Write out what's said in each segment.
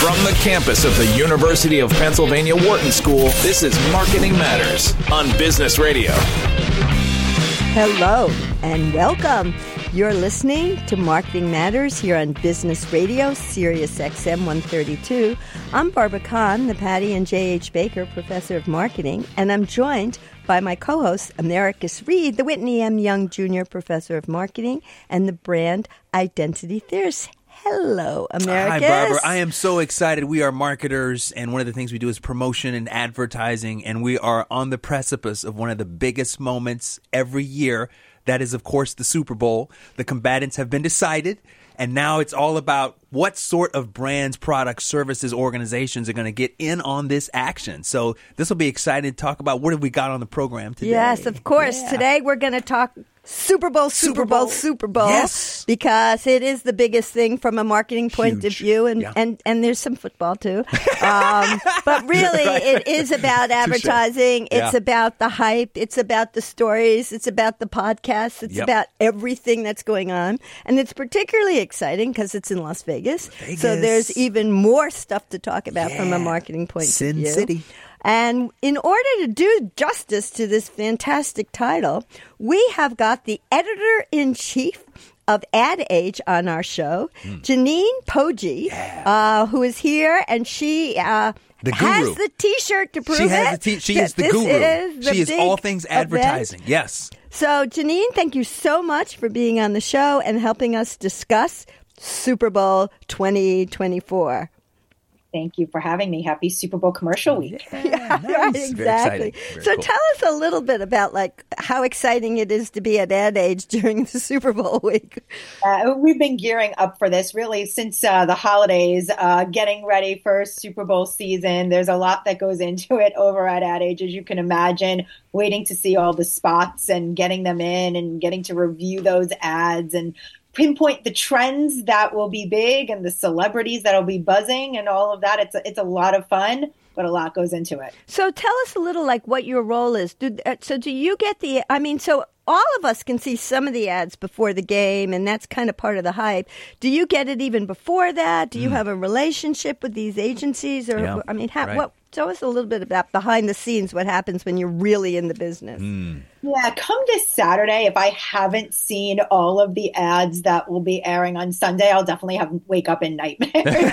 From the campus of the University of Pennsylvania Wharton School, this is Marketing Matters on Business Radio. Hello and welcome. You're listening to Marketing Matters here on Business Radio, Sirius XM 132. I'm Barbara Kahn, the Patty and J.H. Baker Professor of Marketing, and I'm joined by my co host, Americus Reed, the Whitney M. Young Jr. Professor of Marketing and the Brand Identity Theorist. Hello, Americus. Hi, Barbara. I am so excited. We are marketers, and one of the things we do is promotion and advertising, and we are on the precipice of one of the biggest moments every year. That is, of course, the Super Bowl. The combatants have been decided, and now it's all about what sort of brands, products, services, organizations are going to get in on this action. So this will be exciting to talk about. What have we got on the program today? Yes, of course. Yeah. Today we're going to talk Super Bowl, Super, Super Bowl, Bowl. Super Bowl, Yes. because it is the biggest thing from a marketing point of view, and Yeah. and and there's some football too, um, but really it is about advertising. It's Yeah. about the hype. It's about the stories. It's about the podcasts. It's Yep. about everything that's going on, and it's particularly exciting because it's in Las Vegas. So there's even more stuff to talk about from a marketing point Sin of view. City. And in order to do justice to this fantastic title, we have got the editor in chief of Ad Age on our show, Hmm. Jeanine Poggi, uh, who is here, and she uh, The has the T-shirt to prove She has it. the t- she is the this guru. is the she is all things event. advertising. Yes. So, Jeanine, thank you so much for being on the show and helping us discuss Super Bowl 2024. Thank you for having me. Happy Super Bowl commercial week. Yeah, right, exactly. So cool. tell us a little bit about like how exciting it is to be at Ad Age during the Super Bowl week. Uh, we've been gearing up for this really since uh, the holidays, uh, getting ready for Super Bowl season. There's a lot that goes into it over at Ad Age, as you can imagine, waiting to see all the spots and getting them in and getting to review those ads and pinpoint the trends that will be big and the celebrities that'll be buzzing and all of that. It's a, it's a lot of fun, but a lot goes into it. So tell us a little like what your role is. Do, uh, so do you get the? I mean, so all of us can see some of the ads before the game, and that's kind of part of the hype. Do you get it even before that? Do you have a relationship with these agencies, or Mm. Yeah, I mean, how, right. what? Tell us a little bit about behind the scenes. What happens when you're really in the business? Mm. Yeah, come this Saturday. If I haven't seen all of the ads that will be airing on Sunday, I'll definitely have wake up in nightmares.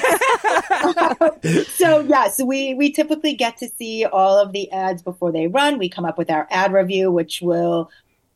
so yes, we we typically get to see all of the ads before they run. We come up with our ad review, which will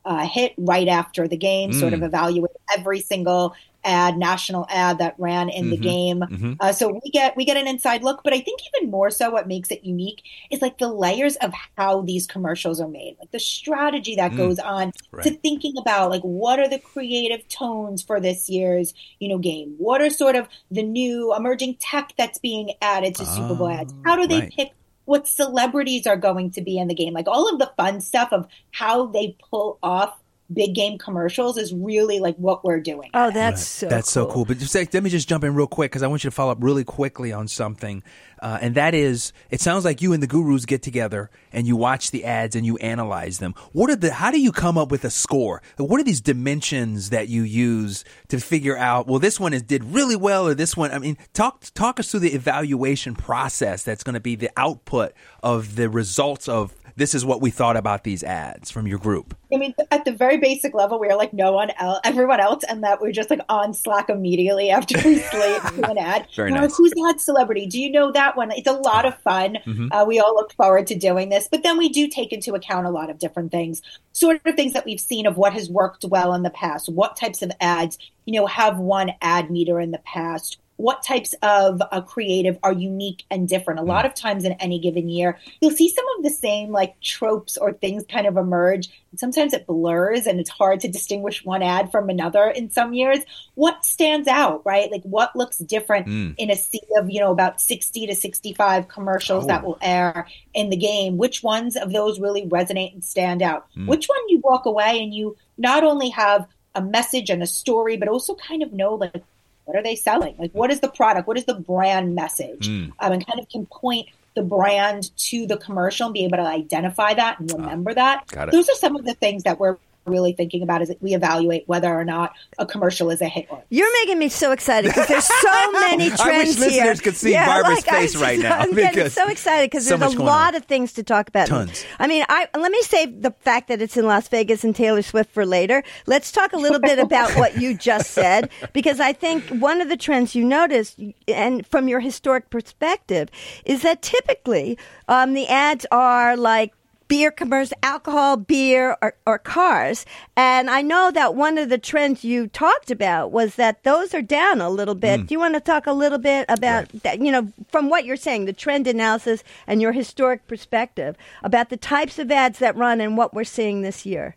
uh, hit right after the game, sort of mm. evaluate every single ad, national ad that ran in the mm-hmm. game. Mm-hmm. Uh, so we get we get an inside look. But I think even more so, what makes it unique is like the layers of how these commercials are made, like the strategy that mm. goes on to thinking about like what are the creative tones for this year's you know game? What are sort of the new emerging tech that's being added to Super Bowl ads? Ah, how do they right. pick what celebrities are going to be in the game. Like all of the fun stuff of how they pull off big game commercials is really like what we're doing. Oh, that's so. That's so cool. But just say, let me just jump in real quick because I want you to follow up really quickly on something, uh, and that is, it sounds like you and the gurus get together and you watch the ads and you analyze them. What are the? How do you come up with a score? What are these dimensions that you use to figure out? Well, this one is did really well, or this one. I mean, talk talk us through the evaluation process. That's going to be the output of the results of. This is what we thought about these ads from your group. I mean, at the very basic level, we are like no one else, everyone else, and that we're just like on Slack immediately after we slate an ad. Very nice. Like, Who's that celebrity? Do you know that one? It's a lot of fun. Mm-hmm. Uh, we all look forward to doing this, but then we do take into account a lot of different things, sort of things that we've seen of what has worked well in the past, what types of ads, you know, have won ad meter in the past. What types of uh, creative are unique and different? A lot of times in any given year, you'll see some of the same like tropes or things kind of emerge. And sometimes it blurs and it's hard to distinguish one ad from another in some years. What stands out, right? Like what looks different Mm. in a sea of, you know, about 60 to 65 commercials that Oh. will air in the game? Which ones of those really resonate and stand out? Mm. Which one you walk away and you not only have a message and a story, but also kind of know like what are they selling? Like what is the product? What is the brand message? Mm. Um, and kind of can point the brand to the commercial and be able to identify that and remember that. Got it. Those are some of the things that we're really thinking about as we evaluate whether or not a commercial is a hit or. You're making me so excited because there's so many trends I wish here. listeners could see Barbara's like, face I'm right now I'm getting so excited because so there's a lot on. of things to talk about. Tons. I mean, I let me save the fact that it's in Las Vegas and Taylor Swift for later. Let's talk a little bit about what you just said because I think one of the trends you noticed, and from your historic perspective, is that typically um, the ads are like beer commercials, alcohol, beer, or, or cars. And I know that one of the trends you talked about was that those are down a little bit. Mm. Do you want to talk a little bit about that? You know, from what you're saying, the trend analysis and your historic perspective about the types of ads that run and what we're seeing this year.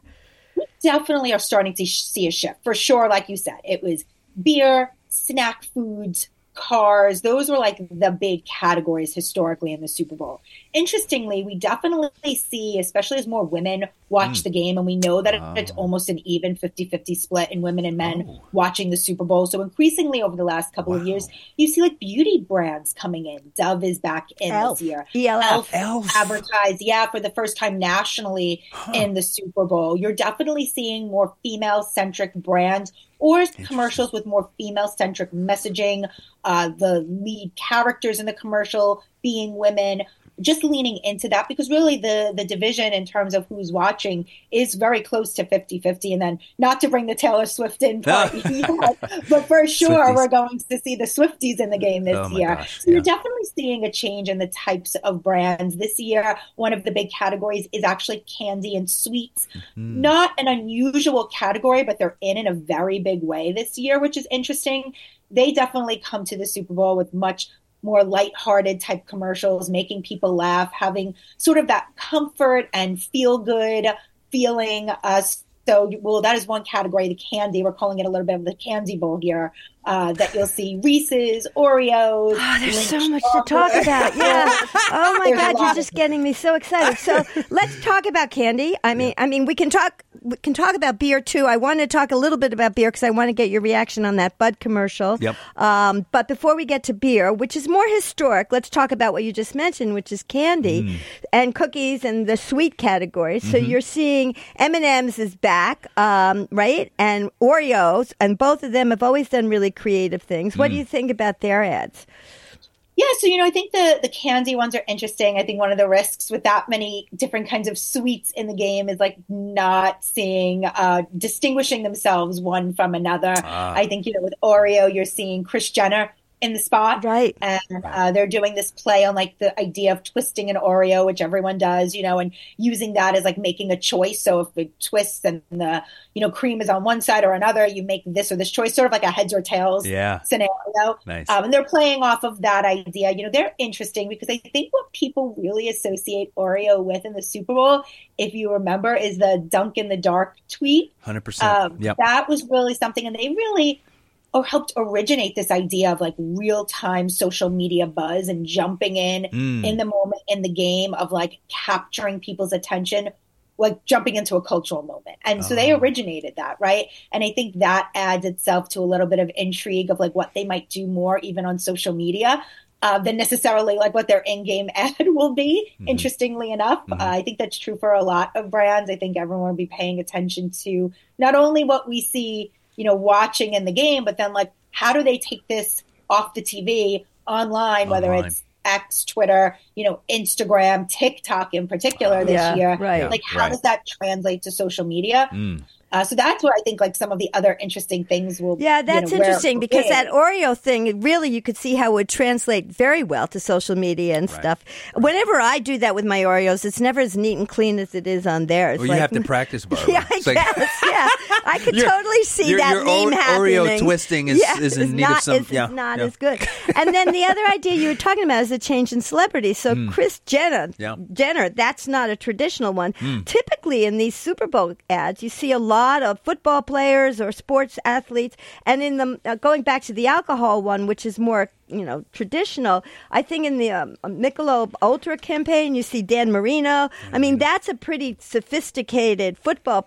We definitely are starting to sh- see a shift for sure. Like you said, it was beer, snack foods, cars. Those were like the big categories historically in the Super Bowl. Interestingly, we definitely see, especially as more women watch mm. the game, and we know that it's ah. almost an even 50 50 split in women and men oh. watching the Super Bowl. So, increasingly over the last couple of years, you see like beauty brands coming in. Dove is back in Elf. this year. ELF. Elf. advertised, yeah, for the first time nationally in the Super Bowl. You're definitely seeing more female centric brands or is commercials with more female centric messaging. Uh, the lead characters in the commercial being women. Just leaning into that because really the the division in terms of who's watching is very close to 50-50 and then not to bring the Taylor Swift in part yet, but for sure Swifties. we're going to see the Swifties in the game this Oh year. gosh, so you're definitely seeing a change in the types of brands this year. One of the big categories is actually candy and sweets. Mm-hmm. Not an unusual category, but they're in in a very big way this year, which is interesting. They definitely come to the Super Bowl with much more lighthearted type commercials, making people laugh, having sort of that comfort and feel good feeling. Uh, so, well, that is one category, the candy. We're calling it a little bit of the candy bowl here. Uh, that you'll see Reese's, Oreos. Oh, there's so much to talk about. Yeah. Oh my There's God, you're just getting me so excited. So let's talk about candy. I mean, I mean, we can talk. We can talk about beer too. I want to talk a little bit about beer because I want to get your reaction on that Bud commercial. Yep. Um, but before we get to beer, which is more historic, let's talk about what you just mentioned, which is candy Mm. and cookies and the sweet category. So Mm-hmm. you're seeing M and M's is back, um, right? And Oreos, and both of them have always done really creative things. What do Mm. you think about their ads? Yeah, so you know, I think the the candy ones are interesting. I think one of the risks with that many different kinds of sweets in the game is like not seeing uh, distinguishing themselves one from another. I think you know with Oreo, you're seeing Kris Jenner in the spot, Right. And uh, they're doing this play on like the idea of twisting an Oreo, which everyone does, you know, and using that as like making a choice. So if it twists and the you know cream is on one side or another, you make this or this choice, sort of like a heads or tails Yeah. scenario. Nice. Um, and they're playing off of that idea. You know, they're interesting because I think what people really associate Oreo with in the Super Bowl, if you remember, is the dunk in the dark tweet. Hundred percent. Um, Yep. That was really something, and they really or helped originate this idea of like real time social media buzz and jumping in Mm. in the moment in the game of like capturing people's attention like jumping into a cultural moment. And so they Oh. originated that, right? And I think that adds itself to a little bit of intrigue of like what they might do more even on social media. Uh, than necessarily like what their in-game ad will be. Mm-hmm. Interestingly enough, uh, I think that's true for a lot of brands. I think everyone will be paying attention to not only what we see, you know, watching in the game, but then like how do they take this off the TV online, whether it's X, Twitter, you know, Instagram, TikTok in particular this Yeah, year. right. Like, how Right. does that translate to social media? Mm. Uh, so that's where I think like some of the other interesting things will. Be. Yeah, you that's know, where- interesting because Yeah. that Oreo thing, really, you could see how it would translate very well to social media and stuff. Whenever I do that with my Oreos, it's never as neat and clean as it is on theirs. Well, you have to practice, Barbara. Yeah, I It's like- guess. Yeah, I could totally see your- that your meme O- happening. Oreo twisting is- Yeah, is in it's need of not, some- It's, yeah, not yeah. as good. And then the other idea you were talking about is a change in celebrity. So Kris Jenner. Yeah. Jenner, that's not a traditional one. Typically in these Super Bowl ads, you see a lot of football players or sports athletes, and in the uh, going back to the alcohol one, which is more you know traditional. I think in the um, Michelob Ultra campaign, you see Dan Marino. I mean, that's a pretty sophisticated football.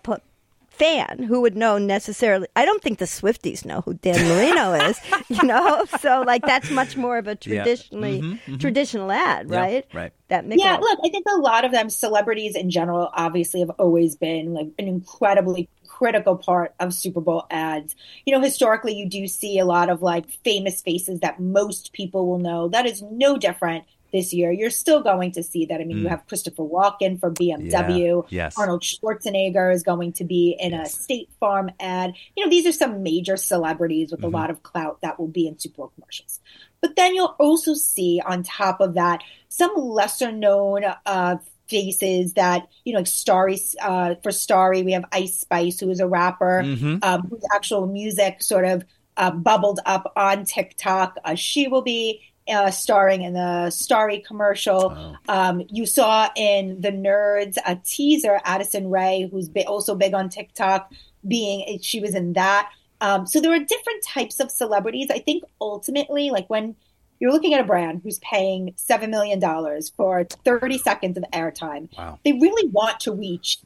Fan who would know necessarily. I don't think the Swifties know who Dan Marino is, you know. So like that's much more of a Yeah. traditionally Mhm, mhm. traditional ad, Yeah, right? right. That Michelob. Yeah, look, I think a lot of them, celebrities in general, obviously have always been like an incredibly critical part of Super Bowl ads. You know, historically, you do see a lot of like famous faces that most people will know. That is no different this year. You're still going to see that. I mean, you have Christopher Walken for BMW. Mm. Yeah, yes. Arnold Schwarzenegger is going to be in a State Farm ad. You know, these are some major celebrities with Mm-hmm. a lot of clout that will be in Super Bowl commercials. But then you'll also see on top of that some lesser known uh, faces that, you know, like Starry, uh, for Starry, we have Ice Spice, who is a rapper, Mhm. um, whose actual music sort of uh, bubbled up on TikTok. Uh, she will be uh, starring in the Starry commercial. Oh. Um, you saw in the Nerds a teaser, Addison Rae, who's also big on TikTok, being she was in that. Um, so there are different types of celebrities. I think ultimately, like when you're looking at a brand who's paying seven million dollars for 30 seconds of airtime, Wow. they really want to reach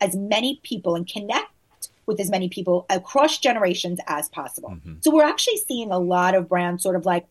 as many people and connect with as many people across generations as possible. So we're actually seeing a lot of brands sort of like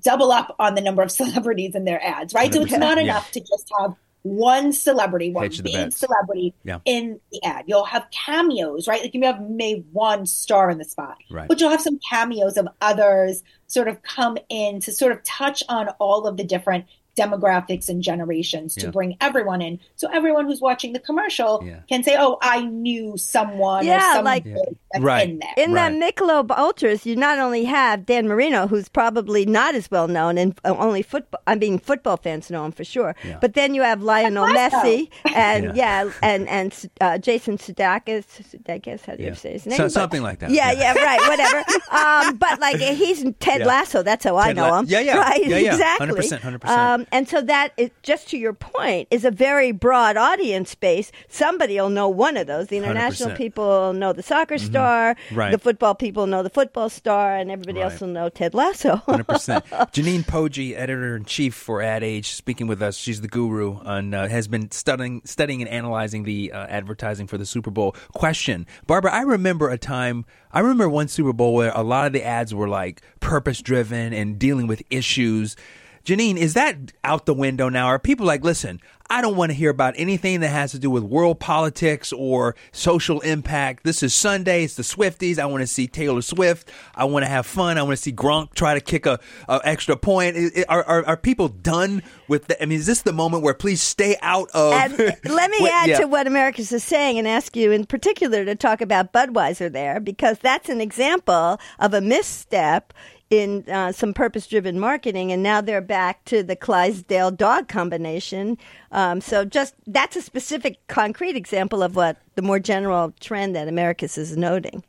double up on the number of celebrities in their ads, right? So it's 100%, not yeah. enough to just have one celebrity, one Hedge big celebrity Yeah. in the ad. You'll have cameos, right? Like you may have made one star in the spot, Right. but you'll have some cameos of others sort of come in to sort of touch on all of the different demographics and generations to Yeah. bring everyone in. So everyone who's watching the commercial Yeah. can say, "Oh, I knew someone Yeah, or like- that's Right. in there." In Right. that Michelob Ultras, you not only have Dan Marino, who's probably not as well known, and only football. I mean, football fans know him for sure. Yeah. But then you have Lionel And Messi, and Yeah. yeah, and and uh, Jason Sudeikis. Sudeikis, how do you Yeah. say his So- name? But- something like that. Yeah, Yeah. yeah, right, whatever. um, but like he's Ted Yeah. Lasso. That's how I know La- him. Yeah, yeah. right, Yeah, yeah. exactly. 100%, 100%. Um, and so that is just to your point is a very broad audience base. Somebody will know one of those. The international 100%. people know the soccer star. Mm-hmm. Right. The football people know the football star, and everybody else will know Ted Lasso. Hundred percent. Jeanine Poggi, editor in chief for Ad Age, speaking with us. She's the guru and uh, has been studying, studying and analyzing the uh, advertising for the Super Bowl. Question, Barbara. I remember a time. I remember one Super Bowl where a lot of the ads were like purpose driven and dealing with issues. Jeanine, is that out the window now? Are people like, listen, I don't want to hear about anything that has to do with world politics or social impact. This is Sunday. It's the Swifties. I want to see Taylor Swift. I want to have fun. I want to see Gronk try to kick a, a extra point. Are, are, are people done with that? I mean, is this the moment where please stay out of? And let me What- add yeah. to what Americus is saying and ask you in particular to talk about Budweiser there, because that's an example of a misstep in uh, some purpose driven marketing. And now they're back to the Clydesdale dog combination. Um, so, just that's a specific, concrete example of what the more general trend that Americus is noting.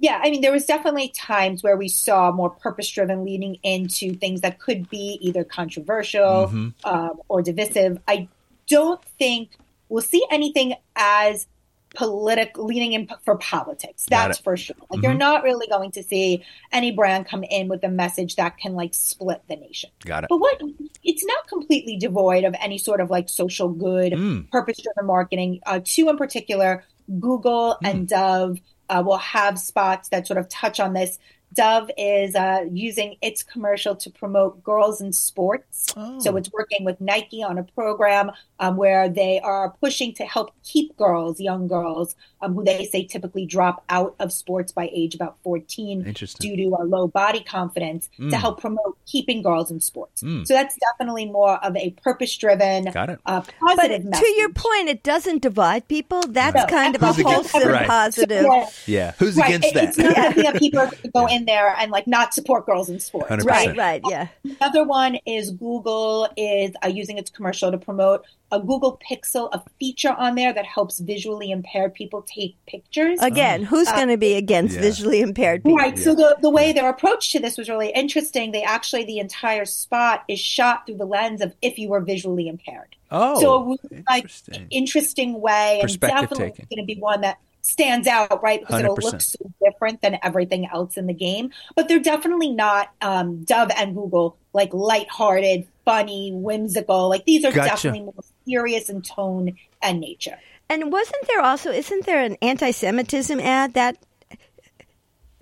Yeah, I mean, there was definitely times where we saw more purpose-driven leaning into things that could be either controversial Mm-hmm. um, or divisive. I don't think we'll see anything as politic leaning in for politics that's for sure. Like you're not really going to see any brand come in with a message that can like split the nation. Got it. But what it's not completely devoid of any sort of like social good, Mm. purpose driven marketing. Uh, two in particular, Google Mm. and Dove uh, will have spots that sort of touch on this. Dove is uh, using its commercial to promote girls in sports. Oh. So it's working with Nike on a program um, where they are pushing to help keep girls, young girls, um, who they say typically drop out of sports by age about 14 due to a low body confidence Mm. to help promote keeping girls in sports. Mm. So that's definitely more of a purpose driven, Got it. uh, But message. to your point, it doesn't divide people. That's No. kind of a Who's against- wholesome, Right. positive. Yeah. Yeah. Who's Right. against It- that? It's not something that people are going to go in there and like not support girls in sports. 100%. Right, right, yeah. Another one is Google is uh, using its commercial to promote a Google Pixel, a feature on there that helps visually impaired people take pictures. Again, who's going to be against Yeah. visually impaired people? Right. So the, the way their approach to this was really interesting. They actually, the entire spot is shot through the lens of if you were visually impaired. oh, so it was like interesting. interesting way and definitely going to be one that stands out, right? Because it'll look so different than everything else in the game. But they're definitely not um, Dove and Google like lighthearted, funny, whimsical. Like these are Gotcha. definitely more serious in tone and nature. And wasn't there also isn't there an anti-Semitism ad that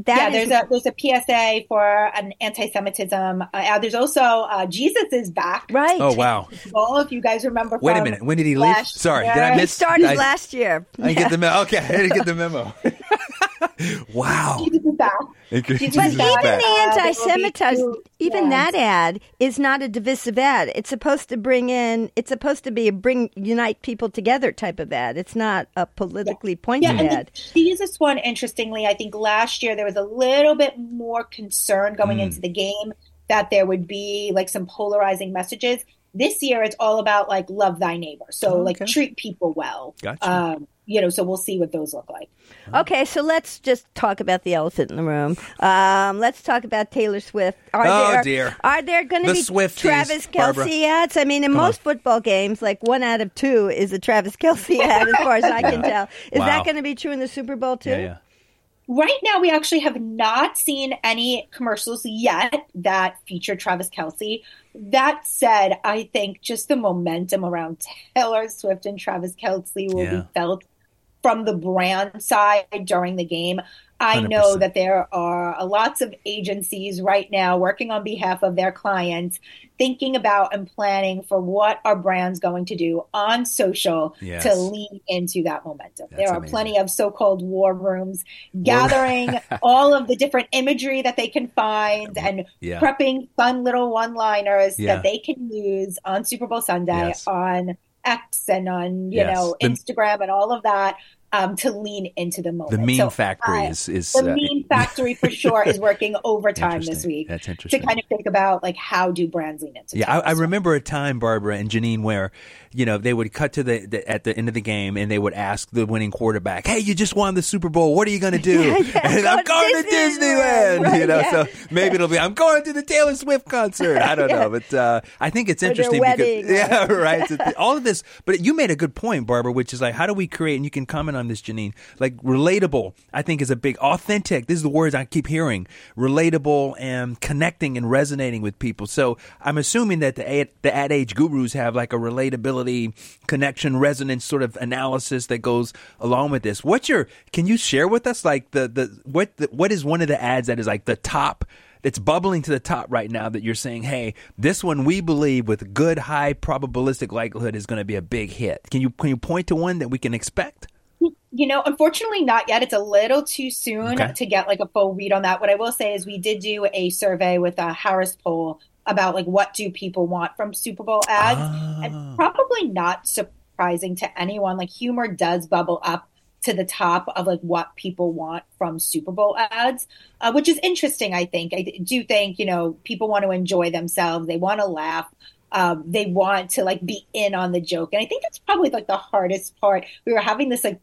that yeah, is- there's a there's a PSA for an anti-Semitism. Uh, there's also uh, Jesus is back. right? Oh wow! Well, if you guys remember. Wait a minute. When did he leave? last Sorry, did year. I He started I, last year. I didn't get the memo. Okay, I didn't get the memo. wow. Jesus is back. Jesus Jesus But is is even back. back. the there will be anti-Semitism, even ads. that ad is not a divisive ad. It's supposed to bring in. It's supposed to be a bring unite people together type of ad. It's not a politically pointed Yeah, and ad. the Jesus one, interestingly, I think last year there was a little bit more concern going Mm. into the game that there would be like some polarizing messages. This year, it's all about like love thy neighbor, so Oh, like treat people well. Gotcha. Um, you know, so we'll see what those look like. Okay, so let's just talk about the elephant in the room. Um, let's talk about Taylor Swift. Are Oh, there, dear. Are there going to The be Swifties, Travis Barbara. Kelce ads? I mean, in most football games, like one out of two is a Travis Kelce ad, as far as I can tell. Is Wow. that going to be true in the Super Bowl too? Yeah, yeah. Right now, we actually have not seen any commercials yet that feature Travis Kelce. That said, I think just the momentum around Taylor Swift and Travis Kelce will Yeah. be felt from the brand side during the game. I 100%. know that there are uh, lots of agencies right now working on behalf of their clients, thinking about and planning for what our brand's going to do on social Yes. to lean into that momentum. That's there are amazing. plenty of so-called war rooms gathering all of the different imagery that they can find and Yeah. prepping fun little one-liners Yeah. that they can use on Super Bowl Sunday Yes. on X and on you Yes. know Instagram and all of that um, to lean into the moment. The meme So factory I- is is the uh, meme factory for sure is working overtime this week That's interesting to kind of think about like how do brands lean into. Yeah, I, I remember a time, Barbara and Jeanine, where you know they would cut to the, the at the end of the game and they would ask the winning quarterback, "Hey, you just won the Super Bowl. What are you going to do?" and go I'm to going to Disneyland." Disneyland. you know, yeah. so maybe it'll be I'm going to the Taylor Swift concert. I don't know, but uh, I think it's interesting wedding, because yeah, right. All of this, but you made a good point, Barbara, which is like, how do we create? And you can comment on this, Jeanine. Like relatable, I think is a big authentic. This is the words I keep hearing: relatable and connecting and resonating with people. So I'm assuming that the ad, the ad age gurus have like a relatability, connection, resonance sort of analysis that goes along with this. What's your? Can you share with us like the the what the, what is one of the ads that is like the top? That's bubbling to the top right now that you're saying, hey, this one we believe with good high probabilistic likelihood is going to be a big hit. Can you can you point to one that we can expect? You know, unfortunately, not yet. It's a little too soon Okay. to get like a full read on that. What I will say is, we did do a survey with a Harris poll about like what do people want from Super Bowl ads, Ah. and probably not surprising to anyone. Like humor does bubble up to the top of like what people want from Super Bowl ads, uh, which is interesting. I think I do think you know people want to enjoy themselves. They want to laugh. Um, they want to like be in on the joke, and I think that's probably like the hardest part. We were having this like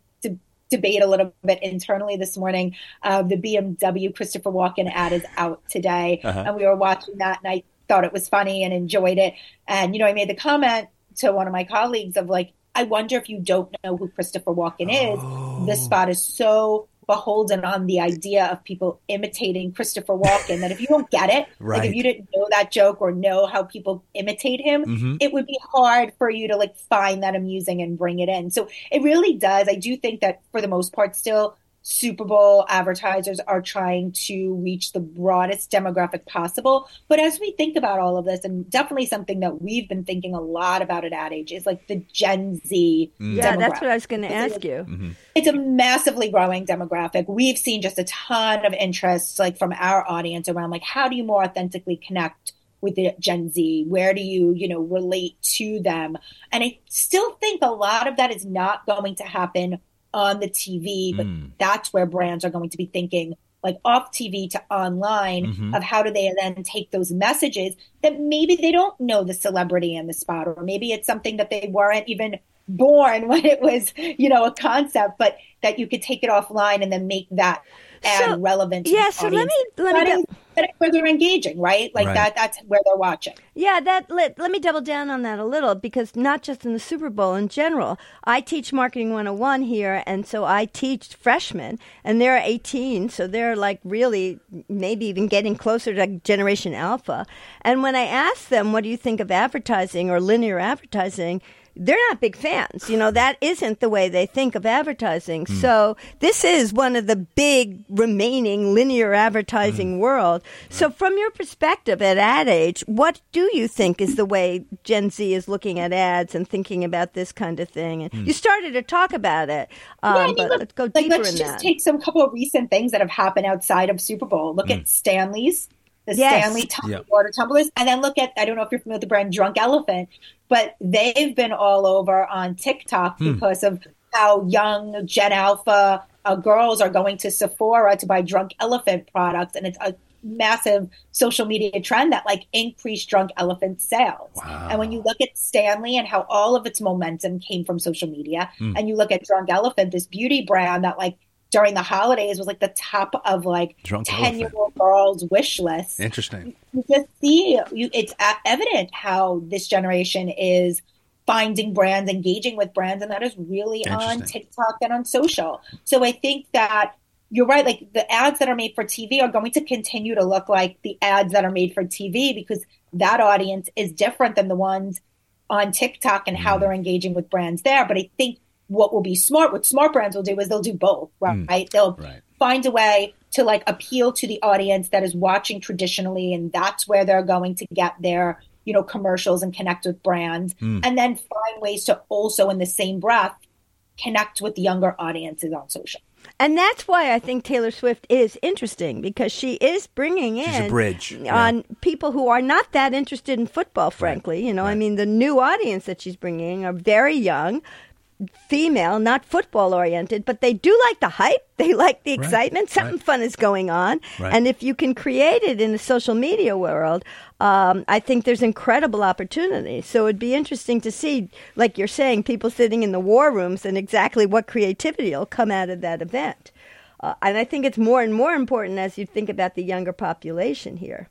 debate a little bit internally this morning. Uh, the BMW Christopher Walken ad is out today, Uh-huh. and we were watching that, and I thought it was funny and enjoyed it. And you know, I made the comment to one of my colleagues of like, I wonder if you don't know who Christopher Walken is. This spot is so beholden on the idea of people imitating Christopher Walken that if you don't get it, like if you didn't know that joke or know how people imitate him, Mhm. it would be hard for you to like find that amusing and bring it in. So it really does. I do think that for the most part, still Super Bowl advertisers are trying to reach the broadest demographic possible. But as we think about all of this, and definitely something that we've been thinking a lot about at Ad Age is like the Gen Z. Yeah, that's what I was going to ask you. Mm-hmm. It's a massively growing demographic. We've seen just a ton of interest, like from our audience, around like how do you more authentically connect with the Gen Z? Where do you, you know, relate to them? And I still think a lot of that is not going to happen on the TV, but Mm. that's where brands are going to be thinking like off TV to online Mhm. of how do they then take those messages that maybe they don't know the celebrity in the spot, or maybe it's something that they weren't even born when it was, you know, a concept, but that you could take it offline and then make that ad So- relevant. To yeah, the so let me- let me That go- is- that is where they're engaging, right? Like Right. that. That's where they're watching. Yeah, that let, let me double down on that a little because not just in the Super Bowl in general. I teach marketing 101 here and so I teach freshmen and they're 18, so they're like really maybe even getting closer to generation alpha. And when I ask them what do you think of advertising or linear advertising, they're not big fans. You know, that isn't the way they think of advertising. Mm. So this is one of the big remaining linear advertising mm. world. So from your perspective at Ad Age, what do you think is the way Gen Z is looking at ads and thinking about this kind of thing? And mm. you started to talk about it, um, yeah, I mean, but look, let's go deeper like, let's in just that. take some couple of recent things that have happened outside of Super Bowl. Look at Stanley's the yes. Stanley t- yep. water tumblers. And then look at, I don't know if you're familiar with the brand Drunk Elephant, but they've been all over on TikTok hmm. because of how young Gen Alpha uh, girls are going to Sephora to buy Drunk Elephant products. And it's a massive social media trend that like increased Drunk Elephant sales. Wow. And when you look at Stanley and how all of its momentum came from social media, hmm. and you look at Drunk Elephant, this beauty brand that like during the holidays was like the top of like 10 year old girls wish list. Interesting. You just see, you, it's evident how this generation is finding brands, engaging with brands, and that is really on TikTok and on social. So I think that you're right. Like the ads that are made for TV are going to continue to look like the ads that are made for TV because that audience is different than the ones on TikTok and mm. how they're engaging with brands there. But I think what will be smart, what smart brands will do is they'll do both, right? Mm. They'll right. find a way to like appeal to the audience that is watching traditionally, and that's where they're going to get their, you know, commercials and connect with brands, mm. and then find ways to also, in the same breath, connect with younger audiences on social. And that's why I think Taylor Swift is interesting because she is bringing in a bridge on yeah. people who are not that interested in football, frankly. Right. You know, right. I mean, the new audience that she's bringing are very young female, not football oriented, but they do like the hype. They like the excitement. Right. Something right. fun is going on. Right. And if you can create it in the social media world, um, I think there's incredible opportunity. So it'd be interesting to see, like you're saying, people sitting in the war rooms and exactly what creativity will come out of that event. Uh, and I think it's more and more important as you think about the younger population here.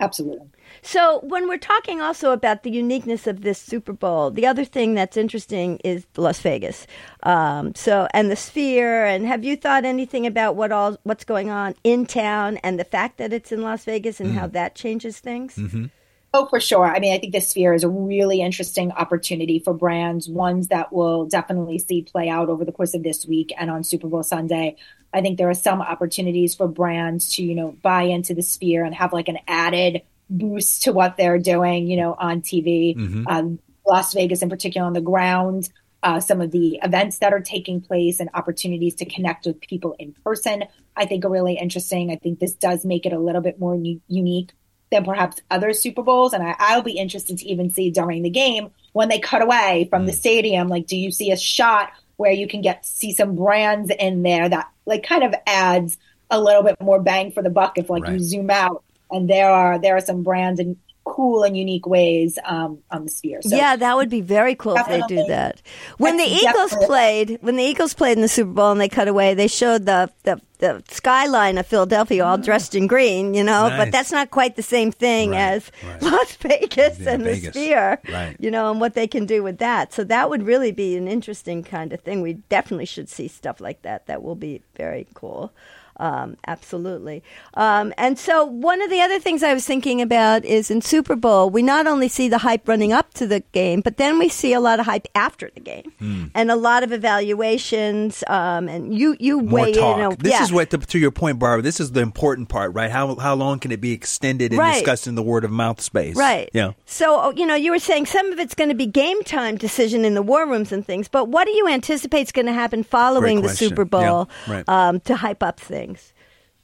Absolutely. So, when we're talking also about the uniqueness of this Super Bowl, the other thing that's interesting is Las Vegas. Um, so, and the Sphere. And have you thought anything about what all what's going on in town and the fact that it's in Las Vegas and mm. how that changes things? Mm-hmm. Oh, for sure. I mean, I think the Sphere is a really interesting opportunity for brands, ones that will definitely see play out over the course of this week and on Super Bowl Sunday. I think there are some opportunities for brands to, you know, buy into the Sphere and have like an added boost to what they're doing, you know, on TV. Mm-hmm. Um, Las Vegas, in particular, on the ground, uh, some of the events that are taking place and opportunities to connect with people in person, I think are really interesting. I think this does make it a little bit more u- unique than perhaps other Super Bowls. And I, will be interested to even see during the game when they cut away from the mm. stadium. Like, do you see a shot where you can get see some brands in there that like kind of adds a little bit more bang for the buck if like right. you zoom out and there are there are some brands and cool and unique ways um, on the sphere. So yeah, that would be very cool if they do that. When the Eagles played, when the Eagles played in the Super Bowl and they cut away, they showed the the, the skyline of Philadelphia all dressed in green, you know. Nice. But that's not quite the same thing right, as right. Las Vegas yeah, and Vegas. the Sphere, right. you know, and what they can do with that. So that would really be an interesting kind of thing. We definitely should see stuff like that. That will be very cool. Um, absolutely. Um, and so, one of the other things I was thinking about is in Super Bowl, we not only see the hype running up to the game, but then we see a lot of hype after the game mm. and a lot of evaluations. Um, and you, you More weigh talk. in. A, this yeah. is what, to, to, your point, Barbara, this is the important part, right? How, how long can it be extended and right. discussed in the word of mouth space? Right. Yeah. So, oh, you know, you were saying some of it's going to be game time decision in the war rooms and things, but what do you anticipate is going to happen following the Super Bowl yeah. right. Um, to hype up things? Things?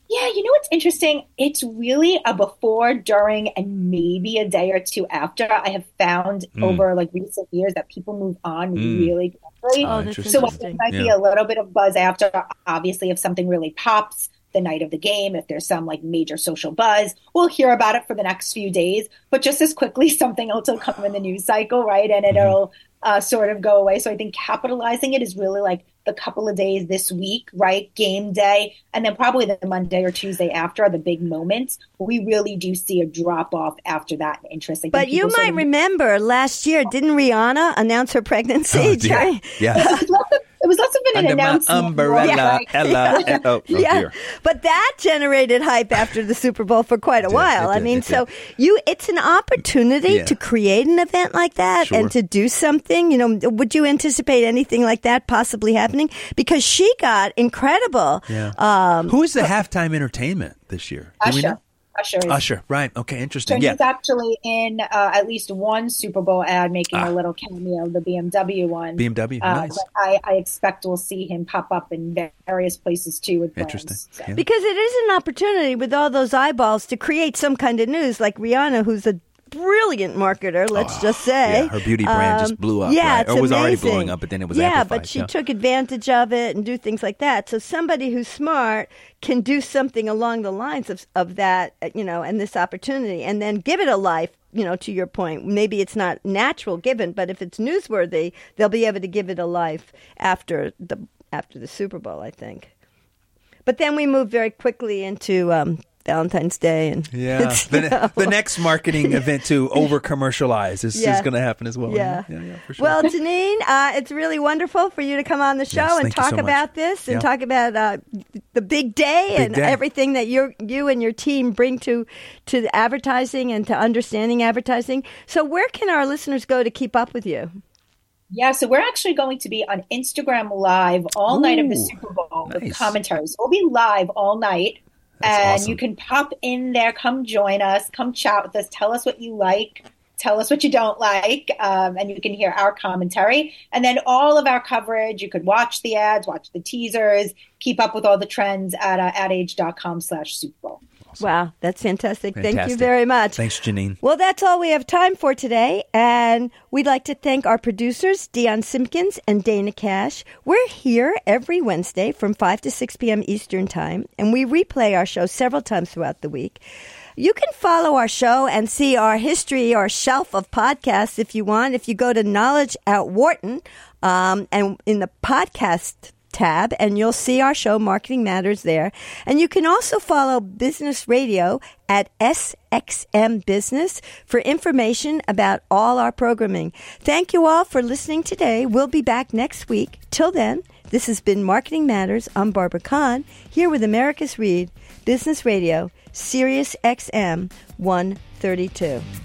Yeah, you know what's interesting? It's really a before, during, and maybe a day or two after. I have found mm. over like recent years that people move on mm. really quickly. Oh, so it might yeah. be a little bit of buzz after. Obviously, if something really pops the night of the game, if there's some like major social buzz, we'll hear about it for the next few days. But just as quickly, something else will come in the news cycle, right? And mm-hmm. it'll uh, sort of go away. So I think capitalizing it is really like the couple of days this week, right? Game day, and then probably the Monday or Tuesday after are the big moments. We really do see a drop off after that interest. But you might of- remember last year, didn't Rihanna announce her pregnancy? Oh, yeah. yeah. it was also been an Under announcement. umbrella, Yeah, right. Ella. eh, oh, oh yeah, dear. but that generated hype after the Super Bowl for quite a did, while. it I mean, so you it's an opportunity Yeah. to create an event like that Sure. and to do something. You know, would you anticipate anything like that possibly happening? Because she got incredible. Yeah. Um, Who is the halftime entertainment this year? Do we know? Usher. Usher is Usher, right? Okay, So interesting. Yeah, he's actually in uh, at least one Super Bowl ad, making Ah. a little cameo, the BMW one. BMW, Uh, nice. but I, I expect we'll see him pop up in various places too with brands. Interesting. So- Yeah. Because it is an opportunity with all those eyeballs to create some kind of news, like Rihanna, who's a brilliant marketer. Let's just say, Oh, yeah, her beauty brand just blew up, Yeah, right? it's Or was already blowing up, but then it was yeah, amplified, but she yeah. took advantage of it and do things like that. So somebody who's smart can do something along the lines of of that, uh, you know, and this opportunity, and then give it a life. You know, to your point, maybe it's not natural given, but if it's newsworthy, they'll be able to give it a life after the after the Super Bowl. I think. But then we move very quickly into um, Valentine's Day, and Yeah, the, you know, the next marketing event to over commercialize is, Yeah. is going to happen as well. yeah. yeah, yeah, for sure. Well, Jeanine, uh, it's really wonderful for you to come on the show Yes, and talk so much. about this and Yeah. talk about uh, the big day Big and day. everything that you you and your team bring to to the advertising and to understanding advertising. So, where can our listeners go to keep up with you? Yeah, so we're actually going to be on Instagram Live all night of the Super Bowl with commentaries. We'll be live all night. That's and awesome. you can pop in there, come join us, come chat with us, tell us what you like, tell us what you don't like, um, and you can hear our commentary. And then all of our coverage, you could watch the ads, watch the teasers, keep up with all the trends at uh, adage.com slash Super Bowl. Wow, that's fantastic. Thank you very much. Thanks, Jeanine. Well, that's all we have time for today. And we'd like to thank our producers, Dion Simpkins and Dana Cash. We're here every Wednesday from 5 to 6 p.m. Eastern Time, and we replay our show several times throughout the week. You can follow our show and see our history, our shelf of podcasts if you want. If you go to Knowledge at Wharton um, and in the podcast tab and you'll see our show Marketing Matters there. And you can also follow Business Radio at SXM Business for information about all our programming. Thank you all for listening today. We'll be back next week. Till then, this has been Marketing Matters. I'm Barbara Kahn here with Americus Reed Business Radio, Sirius XM 132.